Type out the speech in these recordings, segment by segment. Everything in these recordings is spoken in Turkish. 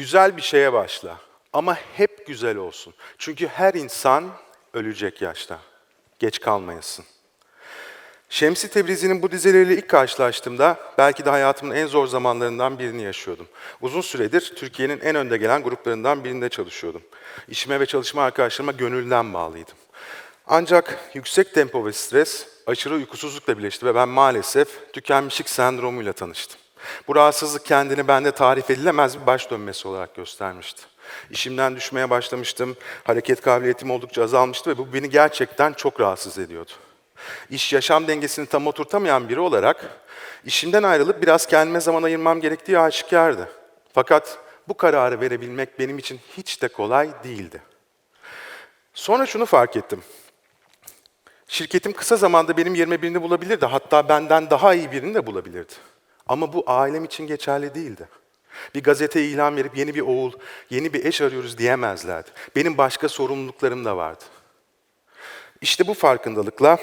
Güzel bir şeye başla ama hep güzel olsun. Çünkü her insan ölecek yaşta. Geç kalmayasın. Şemsi Tebrizi'nin bu dizeleriyle ilk karşılaştığımda belki de hayatımın en zor zamanlarından birini yaşıyordum. Uzun süredir Türkiye'nin en önde gelen gruplarından birinde çalışıyordum. İşime ve çalışma arkadaşlarıma gönülden bağlıydım. Ancak yüksek tempo ve stres aşırı uykusuzlukla birleşti ve ben maalesef tükenmişlik sendromuyla tanıştım. Bu rahatsızlık kendini bende tarif edilemez bir baş dönmesi olarak göstermişti. İşimden düşmeye başlamıştım, hareket kabiliyetim oldukça azalmıştı ve bu beni gerçekten çok rahatsız ediyordu. İş yaşam dengesini tam oturtamayan biri olarak işimden ayrılıp biraz kendime zaman ayırmam gerektiği aşikardı. Fakat bu kararı verebilmek benim için hiç de kolay değildi. Sonra şunu fark ettim. Şirketim kısa zamanda benim yerime birini bulabilirdi. Hatta benden daha iyi birini de bulabilirdi. Ama bu ailem için geçerli değildi. Bir gazeteye ilan verip yeni bir oğul, yeni bir eş arıyoruz diyemezlerdi. Benim başka sorumluluklarım da vardı. İşte bu farkındalıkla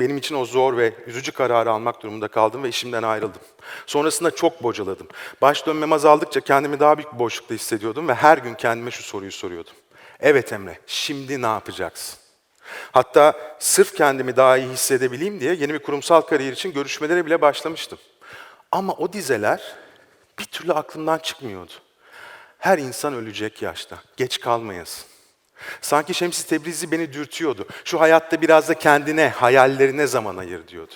benim için o zor ve üzücü kararı almak durumunda kaldım ve işimden ayrıldım. Sonrasında çok bocaladım. Baş dönmem azaldıkça kendimi daha büyük bir boşlukta hissediyordum ve her gün kendime şu soruyu soruyordum. Evet Emre, şimdi ne yapacaksın? Hatta sırf kendimi daha iyi hissedebileyim diye yeni bir kurumsal kariyer için görüşmelere bile başlamıştım. Ama o dizeler bir türlü aklımdan çıkmıyordu. Her insan ölecek yaşta, geç kalmayasın. Sanki Şemsi Tebrizi beni dürtüyordu. Şu hayatta biraz da kendine, hayallerine zaman ayır diyordu.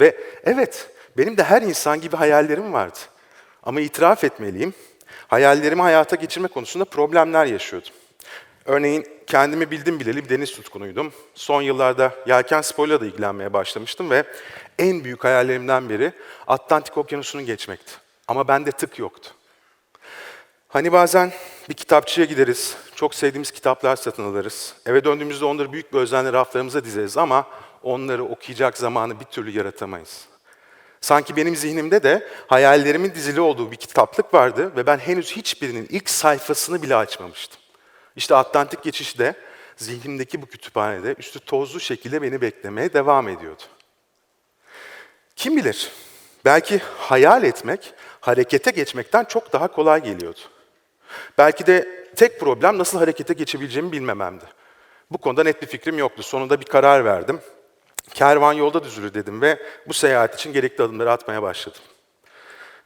Ve evet, benim de her insan gibi hayallerim vardı. Ama itiraf etmeliyim, hayallerimi hayata geçirme konusunda problemler yaşıyordum. Örneğin kendimi bildim bileli bir deniz tutkunuydum. Son yıllarda yelken sporuyla da ilgilenmeye başlamıştım ve en büyük hayallerimden biri Atlantik Okyanusu'nu geçmekti. Ama bende tık yoktu. Hani bazen bir kitapçıya gideriz, çok sevdiğimiz kitaplar satın alırız. Eve döndüğümüzde onları büyük bir özenle raflarımıza dizeriz ama onları okuyacak zamanı bir türlü yaratamayız. Sanki benim zihnimde de hayallerimin dizili olduğu bir kitaplık vardı ve ben henüz hiçbirinin ilk sayfasını bile açmamıştım. İşte Atlantik geçişi de zihnimdeki bu kütüphanede üstü tozlu şekilde beni beklemeye devam ediyordu. Kim bilir, belki hayal etmek harekete geçmekten çok daha kolay geliyordu. Belki de tek problem nasıl harekete geçebileceğimi bilmememdi. Bu konuda net bir fikrim yoktu. Sonunda bir karar verdim. Kervan yolda düzülür dedim ve bu seyahat için gerekli adımları atmaya başladım.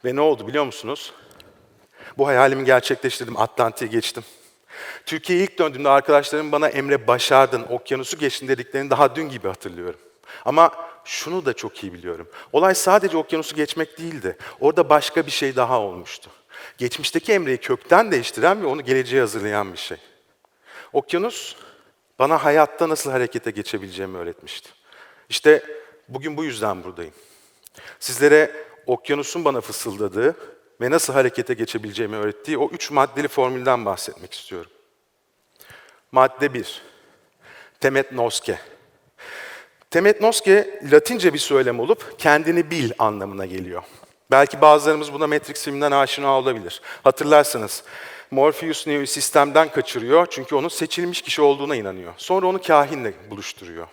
Ve ne oldu biliyor musunuz? Bu hayalimi gerçekleştirdim, Atlantik'e geçtim. Türkiye'ye ilk döndüğümde arkadaşlarım bana Emre başardın, okyanusu geçtin dediklerini daha dün gibi hatırlıyorum. Ama şunu da çok iyi biliyorum. Olay sadece okyanusu geçmek değildi. Orada başka bir şey daha olmuştu. Geçmişteki Emre'yi kökten değiştiren ve onu geleceğe hazırlayan bir şey. Okyanus bana hayatta nasıl harekete geçebileceğimi öğretmişti. İşte bugün bu yüzden buradayım. Sizlere okyanusun bana fısıldadığı ve nasıl harekete geçebileceğimi öğrettiği o üç maddeli formülden bahsetmek istiyorum. Madde 1. Temet noske. Temet noske Latince bir söylem olup kendini bil anlamına geliyor. Belki bazılarımız buna Matrix filminden aşina olabilir. Hatırlarsınız Morpheus Neo'yu sistemden kaçırıyor çünkü onun seçilmiş kişi olduğuna inanıyor. Sonra onu kahinle buluşturuyor.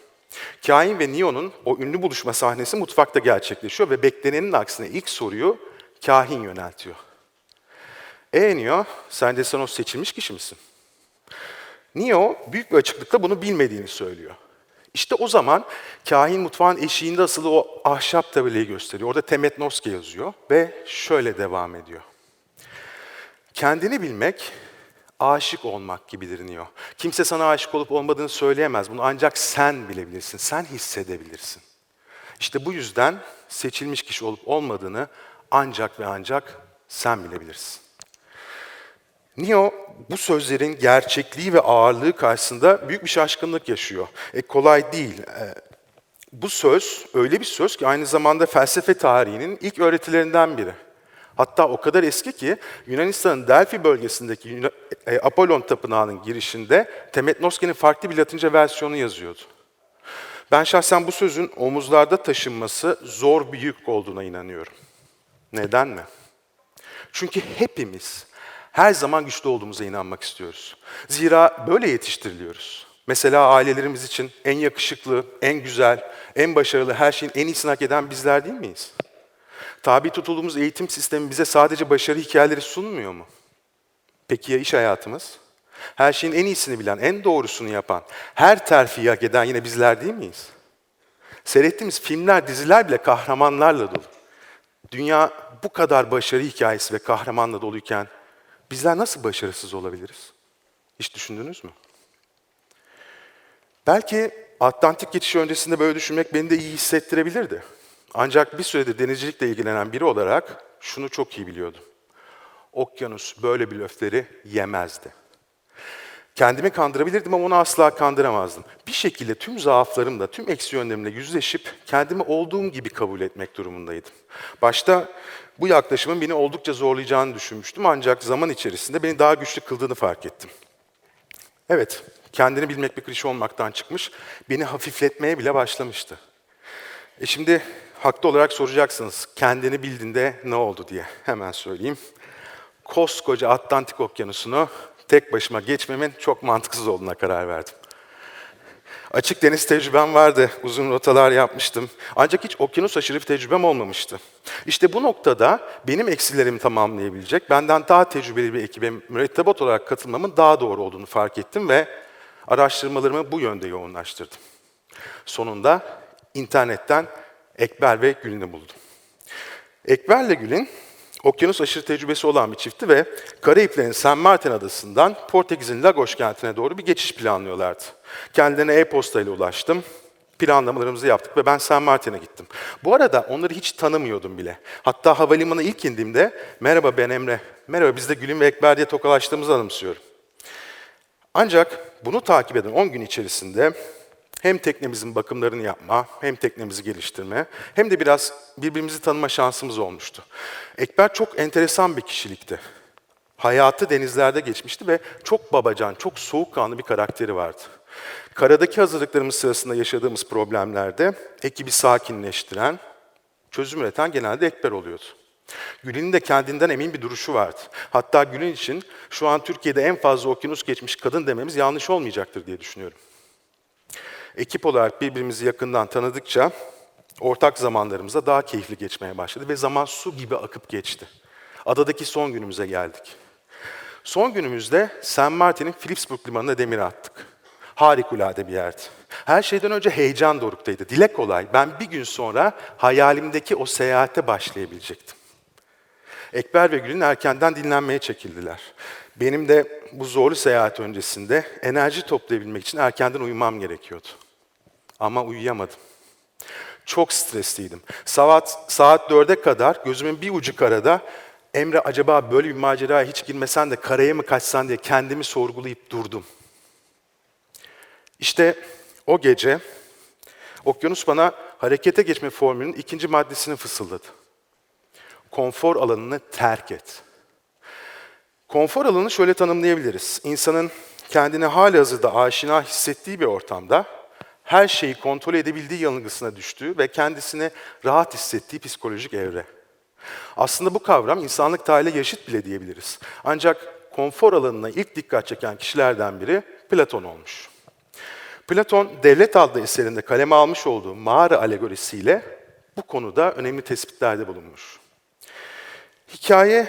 Kahin ve Neo'nun o ünlü buluşma sahnesi mutfakta gerçekleşiyor ve beklenenin aksine ilk soruyu kahin yöneltiyor. E Neo, sence sen o seçilmiş kişi misin? Neo büyük bir açıklıkla bunu bilmediğini söylüyor. İşte o zaman kahin mutfağın eşiğinde asılı o ahşap tabelayı gösteriyor. Orada Temet Noske yazıyor ve şöyle devam ediyor. Kendini bilmek, aşık olmak gibidir Neo. Kimse sana aşık olup olmadığını söyleyemez. Bunu ancak sen bilebilirsin, sen hissedebilirsin. İşte bu yüzden seçilmiş kişi olup olmadığını ancak ve ancak sen bilebilirsin. Neo bu sözlerin gerçekliği ve ağırlığı karşısında büyük bir şaşkınlık yaşıyor. E, kolay değil. E, bu söz öyle bir söz ki aynı zamanda felsefe tarihinin ilk öğretilerinden biri. Hatta o kadar eski ki Yunanistan'ın Delphi bölgesindeki e, Apollon Tapınağı'nın girişinde Temetnoske'nin farklı bir Latince versiyonu yazıyordu. Ben şahsen bu sözün omuzlarda taşınması zor bir yük olduğuna inanıyorum. Neden mi? Çünkü hepimiz her zaman güçlü olduğumuza inanmak istiyoruz. Zira böyle yetiştiriliyoruz. Mesela ailelerimiz için en yakışıklı, en güzel, en başarılı, her şeyin en iyisini hak eden bizler değil miyiz? Tabi tutulduğumuz eğitim sistemi bize sadece başarı hikayeleri sunmuyor mu? Peki ya iş hayatımız? Her şeyin en iyisini bilen, en doğrusunu yapan, her terfiyi hak eden yine bizler değil miyiz? Seyrettiğimiz filmler, diziler bile kahramanlarla dolu. Dünya bu kadar başarı hikayesi ve kahramanla doluyken bizler nasıl başarısız olabiliriz? Hiç düşündünüz mü? Belki Atlantik geçişi öncesinde böyle düşünmek beni de iyi hissettirebilirdi. Ancak bir süredir denizcilikle ilgilenen biri olarak şunu çok iyi biliyordum. Okyanus böyle blöfleri yemezdi. Kendimi kandırabilirdim ama onu asla kandıramazdım. Bir şekilde tüm zaaflarımla, tüm eksi yönlerimle yüzleşip kendimi olduğum gibi kabul etmek durumundaydım. Başta bu yaklaşımın beni oldukça zorlayacağını düşünmüştüm ancak zaman içerisinde beni daha güçlü kıldığını fark ettim. Evet, kendini bilmek bir klişe olmaktan çıkmış, beni hafifletmeye bile başlamıştı. E şimdi haklı olarak soracaksınız, kendini bildiğinde ne oldu diye hemen söyleyeyim. Koskoca Atlantik Okyanusu'nu tek başıma geçmemin çok mantıksız olduğuna karar verdim. Açık deniz tecrübem vardı, uzun rotalar yapmıştım. Ancak hiç okyanus aşırı bir tecrübem olmamıştı. İşte bu noktada benim eksilerimi tamamlayabilecek, benden daha tecrübeli bir ekibe mürettebat olarak katılmamın daha doğru olduğunu fark ettim ve araştırmalarımı bu yönde yoğunlaştırdım. Sonunda internetten Ekber ve Gül'ünü buldum. Ekber ile Gül'ün okyanus aşırı tecrübesi olan bir çiftti ve Karayiplerin San Martin adasından Portekiz'in Lagos kentine doğru bir geçiş planlıyorlardı. Kendilerine e-posta ile ulaştım. Planlamalarımızı yaptık ve ben San Martin'e gittim. Bu arada onları hiç tanımıyordum bile. Hatta havalimanına ilk indiğimde merhaba ben Emre, merhaba biz de Gül'ün ve Ekber diye tokalaştığımızı anımsıyorum. Ancak bunu takip eden 10 gün içerisinde hem teknemizin bakımlarını yapma, hem teknemizi geliştirme, hem de biraz birbirimizi tanıma şansımız olmuştu. Ekber çok enteresan bir kişilikti. Hayatı denizlerde geçmişti ve çok babacan, çok soğukkanlı bir karakteri vardı. Karadaki hazırlıklarımız sırasında yaşadığımız problemlerde ekibi sakinleştiren, çözüm üreten genelde Ekber oluyordu. Gül'ün de kendinden emin bir duruşu vardı. Hatta Gül'ün için şu an Türkiye'de en fazla okyanus geçmiş kadın dememiz yanlış olmayacaktır diye düşünüyorum. Ekip olarak birbirimizi yakından tanıdıkça ortak zamanlarımıza daha keyifli geçmeye başladı ve zaman su gibi akıp geçti. Adadaki son günümüze geldik. Son günümüzde San Martin'in Philipsburg limanına demir attık. Harikulade bir yerdi. Her şeyden önce heyecan doruktaydı. Dile kolay. Ben bir gün sonra hayalimdeki o seyahate başlayabilecektim. Ekber ve Gül'ün erkenden dinlenmeye çekildiler. Benim de bu zorlu seyahat öncesinde enerji toplayabilmek için erkenden uyumam gerekiyordu. Ama uyuyamadım. Çok stresliydim. Saat, saat 4'e kadar gözümün bir ucu karada Emre acaba böyle bir maceraya hiç girmesen de karaya mı kaçsan diye kendimi sorgulayıp durdum. İşte o gece okyanus bana harekete geçme formülünün ikinci maddesini fısıldadı. Konfor alanını terk et. Konfor alanını şöyle tanımlayabiliriz. İnsanın kendini hali hazırda aşina hissettiği bir ortamda her şeyi kontrol edebildiği yanılgısına düştüğü ve kendisini rahat hissettiği psikolojik evre. Aslında bu kavram insanlık tarihiyle yaşıt bile diyebiliriz. Ancak konfor alanına ilk dikkat çeken kişilerden biri Platon olmuş. Platon, Devlet adlı eserinde kaleme almış olduğu mağara alegorisiyle bu konuda önemli tespitlerde bulunmuş. Hikaye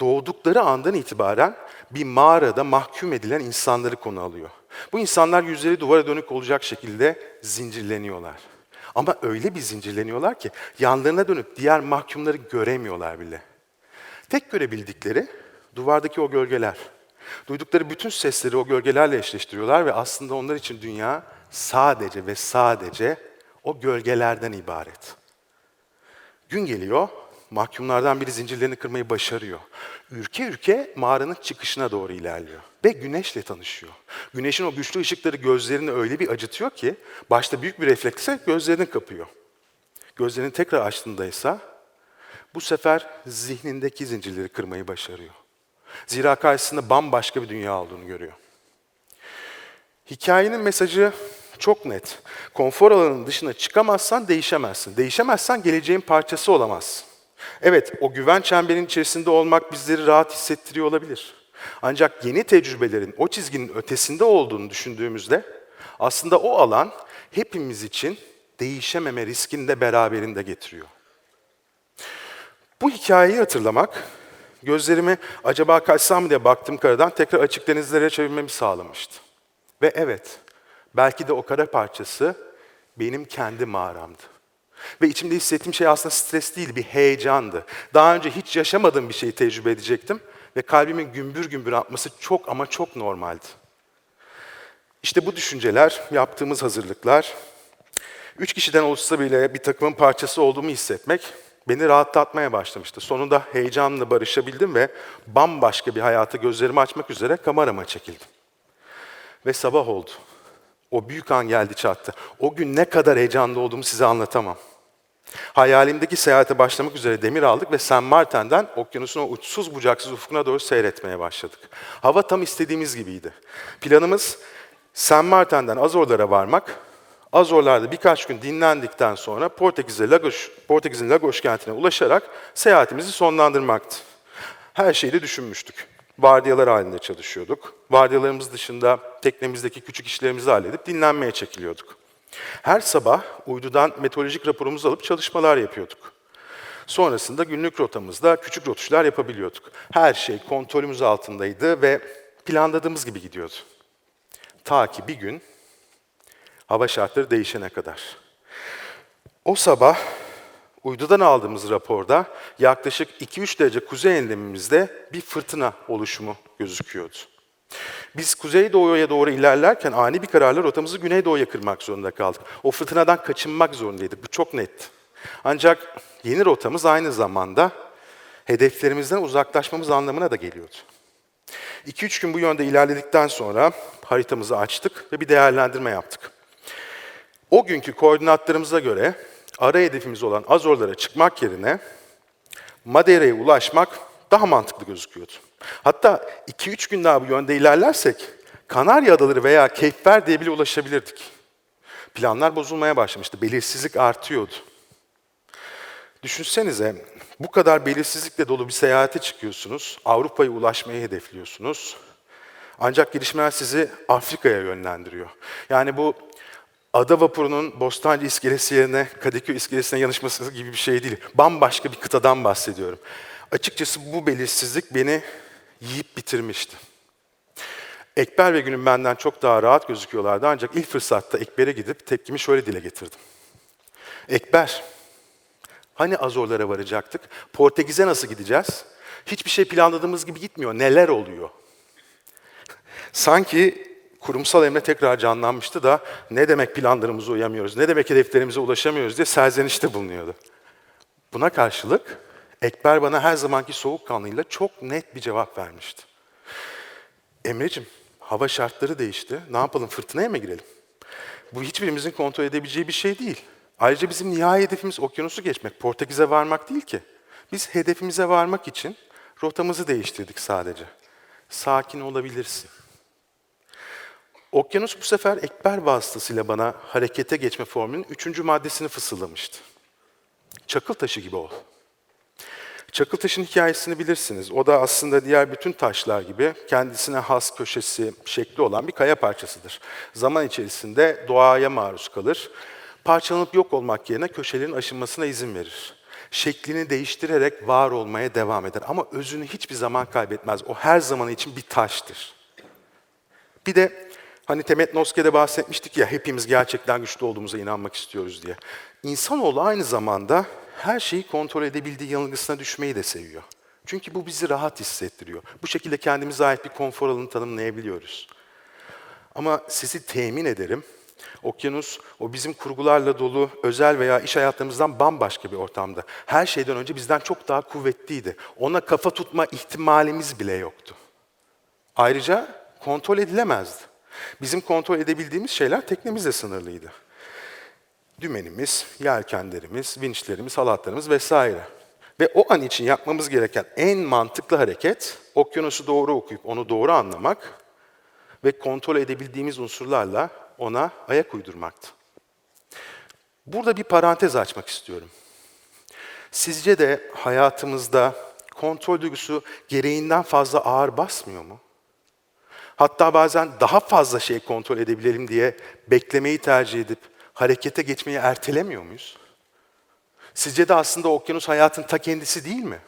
doğdukları andan itibaren bir mağarada mahkum edilen insanları konu alıyor. Bu insanlar yüzleri duvara dönük olacak şekilde zincirleniyorlar. Ama öyle bir zincirleniyorlar ki yanlarına dönüp diğer mahkumları göremiyorlar bile. Tek görebildikleri duvardaki o gölgeler. Duydukları bütün sesleri o gölgelerle eşleştiriyorlar ve aslında onlar için dünya sadece ve sadece o gölgelerden ibaret. Gün geliyor, mahkumlardan biri zincirlerini kırmayı başarıyor. Ürke ürke mağaranın çıkışına doğru ilerliyor ve güneşle tanışıyor. Güneşin o güçlü ışıkları gözlerini öyle bir acıtıyor ki başta büyük bir refleksle gözlerini kapıyor. Gözlerini tekrar açtığında ise bu sefer zihnindeki zincirleri kırmayı başarıyor. Zira karşısında bambaşka bir dünya olduğunu görüyor. Hikayenin mesajı çok net. Konfor alanının dışına çıkamazsan değişemezsin. Değişemezsen geleceğin parçası olamazsın. Evet, o güven çemberinin içerisinde olmak bizleri rahat hissettiriyor olabilir. Ancak yeni tecrübelerin o çizginin ötesinde olduğunu düşündüğümüzde aslında o alan hepimiz için değişememe riskini de beraberinde getiriyor. Bu hikayeyi hatırlamak Gözlerimi acaba kaçsam diye baktım karadan tekrar açık denizlere çevirmemi sağlamıştı. Ve evet, belki de o kara parçası benim kendi mağaramdı. Ve içimde hissettiğim şey aslında stres değil, bir heyecandı. Daha önce hiç yaşamadığım bir şeyi tecrübe edecektim ve kalbimin gümbür gümbür atması çok ama çok normaldi. İşte bu düşünceler, yaptığımız hazırlıklar, üç kişiden oluşsa bile bir takımın parçası olduğumu hissetmek beni rahatlatmaya başlamıştı. Sonunda heyecanla barışabildim ve bambaşka bir hayata gözlerimi açmak üzere kamerama çekildim. Ve sabah oldu. O büyük an geldi çattı. O gün ne kadar heyecanlı olduğumu size anlatamam. Hayalimdeki seyahate başlamak üzere demir aldık ve San Martin'den okyanusun o uçsuz bucaksız ufkuna doğru seyretmeye başladık. Hava tam istediğimiz gibiydi. Planımız San Martin'den Azorlara varmak, Azorlar'da birkaç gün dinlendikten sonra Portekiz'e Lagos, Portekiz'in Lagos kentine ulaşarak seyahatimizi sonlandırmaktı. Her şeyi de düşünmüştük. Vardiyalar halinde çalışıyorduk. Vardiyalarımız dışında teknemizdeki küçük işlerimizi halledip dinlenmeye çekiliyorduk. Her sabah uydudan meteorolojik raporumuzu alıp çalışmalar yapıyorduk. Sonrasında günlük rotamızda küçük rotuşlar yapabiliyorduk. Her şey kontrolümüz altındaydı ve planladığımız gibi gidiyordu. Ta ki bir gün hava şartları değişene kadar. O sabah uydudan aldığımız raporda yaklaşık 2-3 derece kuzey enlemimizde bir fırtına oluşumu gözüküyordu. Biz kuzeydoğuya doğru ilerlerken ani bir kararla rotamızı güneydoğuya kırmak zorunda kaldık. O fırtınadan kaçınmak zorundaydık. Bu çok netti. Ancak yeni rotamız aynı zamanda hedeflerimizden uzaklaşmamız anlamına da geliyordu. 2-3 gün bu yönde ilerledikten sonra haritamızı açtık ve bir değerlendirme yaptık. O günkü koordinatlarımıza göre ara hedefimiz olan Azorlara çıkmak yerine Madeira'ya ulaşmak daha mantıklı gözüküyordu. Hatta 2-3 gün daha bu yönde ilerlersek Kanarya Adaları veya Cape Verde'ye bile ulaşabilirdik. Planlar bozulmaya başlamıştı, belirsizlik artıyordu. Düşünsenize bu kadar belirsizlikle dolu bir seyahate çıkıyorsunuz, Avrupa'ya ulaşmayı hedefliyorsunuz. Ancak gelişmeler sizi Afrika'ya yönlendiriyor. Yani bu ada vapurunun Bostancı iskelesi yerine Kadıköy iskelesine yanışması gibi bir şey değil. Bambaşka bir kıtadan bahsediyorum. Açıkçası bu belirsizlik beni yiyip bitirmişti. Ekber ve Günüm benden çok daha rahat gözüküyorlardı ancak ilk fırsatta Ekber'e gidip tepkimi şöyle dile getirdim. Ekber, hani Azorlara varacaktık? Portekiz'e nasıl gideceğiz? Hiçbir şey planladığımız gibi gitmiyor. Neler oluyor? Sanki kurumsal emre tekrar canlanmıştı da ne demek planlarımıza uyamıyoruz, ne demek hedeflerimize ulaşamıyoruz diye serzenişte bulunuyordu. Buna karşılık Ekber bana her zamanki soğukkanlıyla çok net bir cevap vermişti. Emre'cim, hava şartları değişti. Ne yapalım, fırtınaya mı girelim? Bu hiçbirimizin kontrol edebileceği bir şey değil. Ayrıca bizim nihai hedefimiz okyanusu geçmek, Portekiz'e varmak değil ki. Biz hedefimize varmak için rotamızı değiştirdik sadece. Sakin olabilirsin. Okyanus bu sefer ekber vasıtasıyla bana harekete geçme formülünün üçüncü maddesini fısıldamıştı. Çakıl taşı gibi ol. Çakıl taşın hikayesini bilirsiniz. O da aslında diğer bütün taşlar gibi kendisine has köşesi, şekli olan bir kaya parçasıdır. Zaman içerisinde doğaya maruz kalır. Parçalanıp yok olmak yerine köşelerin aşınmasına izin verir. Şeklini değiştirerek var olmaya devam eder. Ama özünü hiçbir zaman kaybetmez. O her zaman için bir taştır. Bir de hani Temet Noske'de bahsetmiştik ya hepimiz gerçekten güçlü olduğumuza inanmak istiyoruz diye. İnsanoğlu aynı zamanda her şeyi kontrol edebildiği yanılgısına düşmeyi de seviyor. Çünkü bu bizi rahat hissettiriyor. Bu şekilde kendimize ait bir konfor alanı tanımlayabiliyoruz. Ama sizi temin ederim, okyanus o bizim kurgularla dolu özel veya iş hayatlarımızdan bambaşka bir ortamda. Her şeyden önce bizden çok daha kuvvetliydi. Ona kafa tutma ihtimalimiz bile yoktu. Ayrıca kontrol edilemezdi. Bizim kontrol edebildiğimiz şeyler teknemizle sınırlıydı dümenimiz, yelkenlerimiz, vinçlerimiz, halatlarımız vesaire. Ve o an için yapmamız gereken en mantıklı hareket, okyanusu doğru okuyup onu doğru anlamak ve kontrol edebildiğimiz unsurlarla ona ayak uydurmaktı. Burada bir parantez açmak istiyorum. Sizce de hayatımızda kontrol duygusu gereğinden fazla ağır basmıyor mu? Hatta bazen daha fazla şey kontrol edebilelim diye beklemeyi tercih edip harekete geçmeyi ertelemiyor muyuz? Sizce de aslında okyanus hayatın ta kendisi değil mi?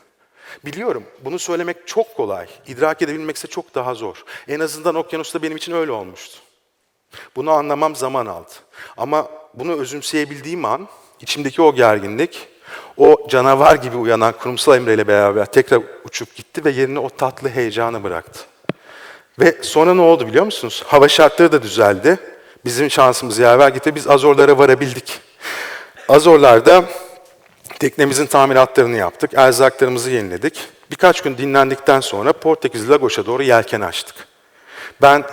Biliyorum bunu söylemek çok kolay, idrak edebilmekse çok daha zor. En azından okyanusta benim için öyle olmuştu. Bunu anlamam zaman aldı. Ama bunu özümseyebildiğim an içimdeki o gerginlik, o canavar gibi uyanan kurumsal Emre ile beraber tekrar uçup gitti ve yerine o tatlı heyecanı bıraktı. Ve sonra ne oldu biliyor musunuz? Hava şartları da düzeldi. Bizim şansımız yaver gitti. Biz Azorlara varabildik. Azorlarda teknemizin tamiratlarını yaptık. Erzaklarımızı yeniledik. Birkaç gün dinlendikten sonra Portekiz Lagos'a doğru yelken açtık. Ben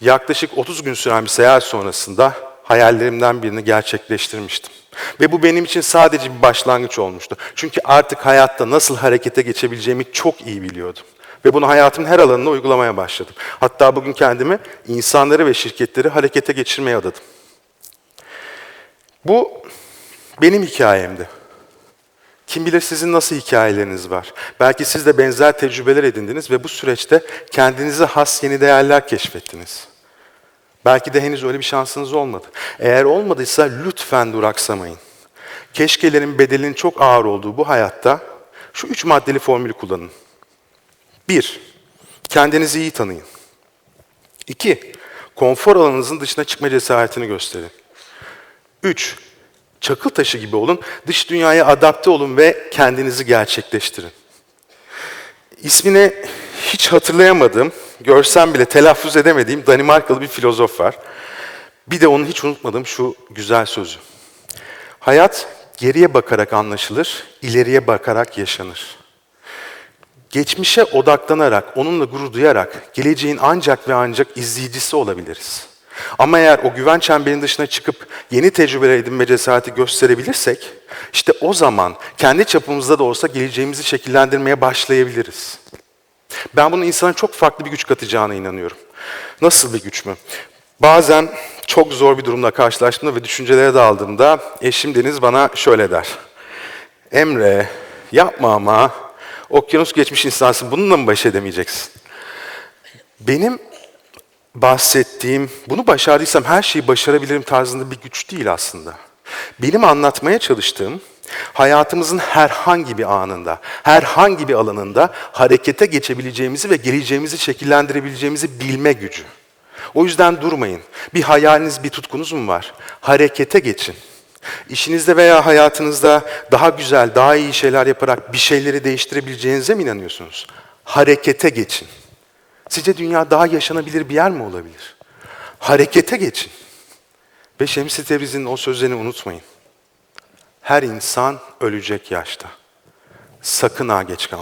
yaklaşık 30 gün süren bir seyahat sonrasında hayallerimden birini gerçekleştirmiştim. Ve bu benim için sadece bir başlangıç olmuştu. Çünkü artık hayatta nasıl harekete geçebileceğimi çok iyi biliyordum. Ve bunu hayatımın her alanında uygulamaya başladım. Hatta bugün kendimi insanları ve şirketleri harekete geçirmeye adadım. Bu benim hikayemdi. Kim bilir sizin nasıl hikayeleriniz var. Belki siz de benzer tecrübeler edindiniz ve bu süreçte kendinize has yeni değerler keşfettiniz. Belki de henüz öyle bir şansınız olmadı. Eğer olmadıysa lütfen duraksamayın. Keşkelerin bedelinin çok ağır olduğu bu hayatta şu üç maddeli formülü kullanın. Bir, kendinizi iyi tanıyın. İki, konfor alanınızın dışına çıkma cesaretini gösterin. Üç, çakıl taşı gibi olun, dış dünyaya adapte olun ve kendinizi gerçekleştirin. İsmini hiç hatırlayamadığım, görsem bile telaffuz edemediğim Danimarkalı bir filozof var. Bir de onu hiç unutmadığım şu güzel sözü. Hayat geriye bakarak anlaşılır, ileriye bakarak yaşanır. Geçmişe odaklanarak, onunla gurur duyarak geleceğin ancak ve ancak izleyicisi olabiliriz. Ama eğer o güven çemberinin dışına çıkıp yeni tecrübeler edinme cesareti gösterebilirsek, işte o zaman kendi çapımızda da olsa geleceğimizi şekillendirmeye başlayabiliriz. Ben bunun insana çok farklı bir güç katacağına inanıyorum. Nasıl bir güç mü? Bazen çok zor bir durumla karşılaştığımda ve düşüncelere daldığımda eşim Deniz bana şöyle der. Emre yapma ama okyanus geçmiş insansın bununla mı baş edemeyeceksin? Benim bahsettiğim, bunu başardıysam her şeyi başarabilirim tarzında bir güç değil aslında. Benim anlatmaya çalıştığım, hayatımızın herhangi bir anında, herhangi bir alanında harekete geçebileceğimizi ve geleceğimizi şekillendirebileceğimizi bilme gücü. O yüzden durmayın. Bir hayaliniz, bir tutkunuz mu var? Harekete geçin. İşinizde veya hayatınızda daha güzel, daha iyi şeyler yaparak bir şeyleri değiştirebileceğinize mi inanıyorsunuz? Harekete geçin. Sizce dünya daha yaşanabilir bir yer mi olabilir? Harekete geçin. Ve Şemsi Tebriz'in o sözlerini unutmayın. Her insan ölecek yaşta. Sakın ha geç kalmayın.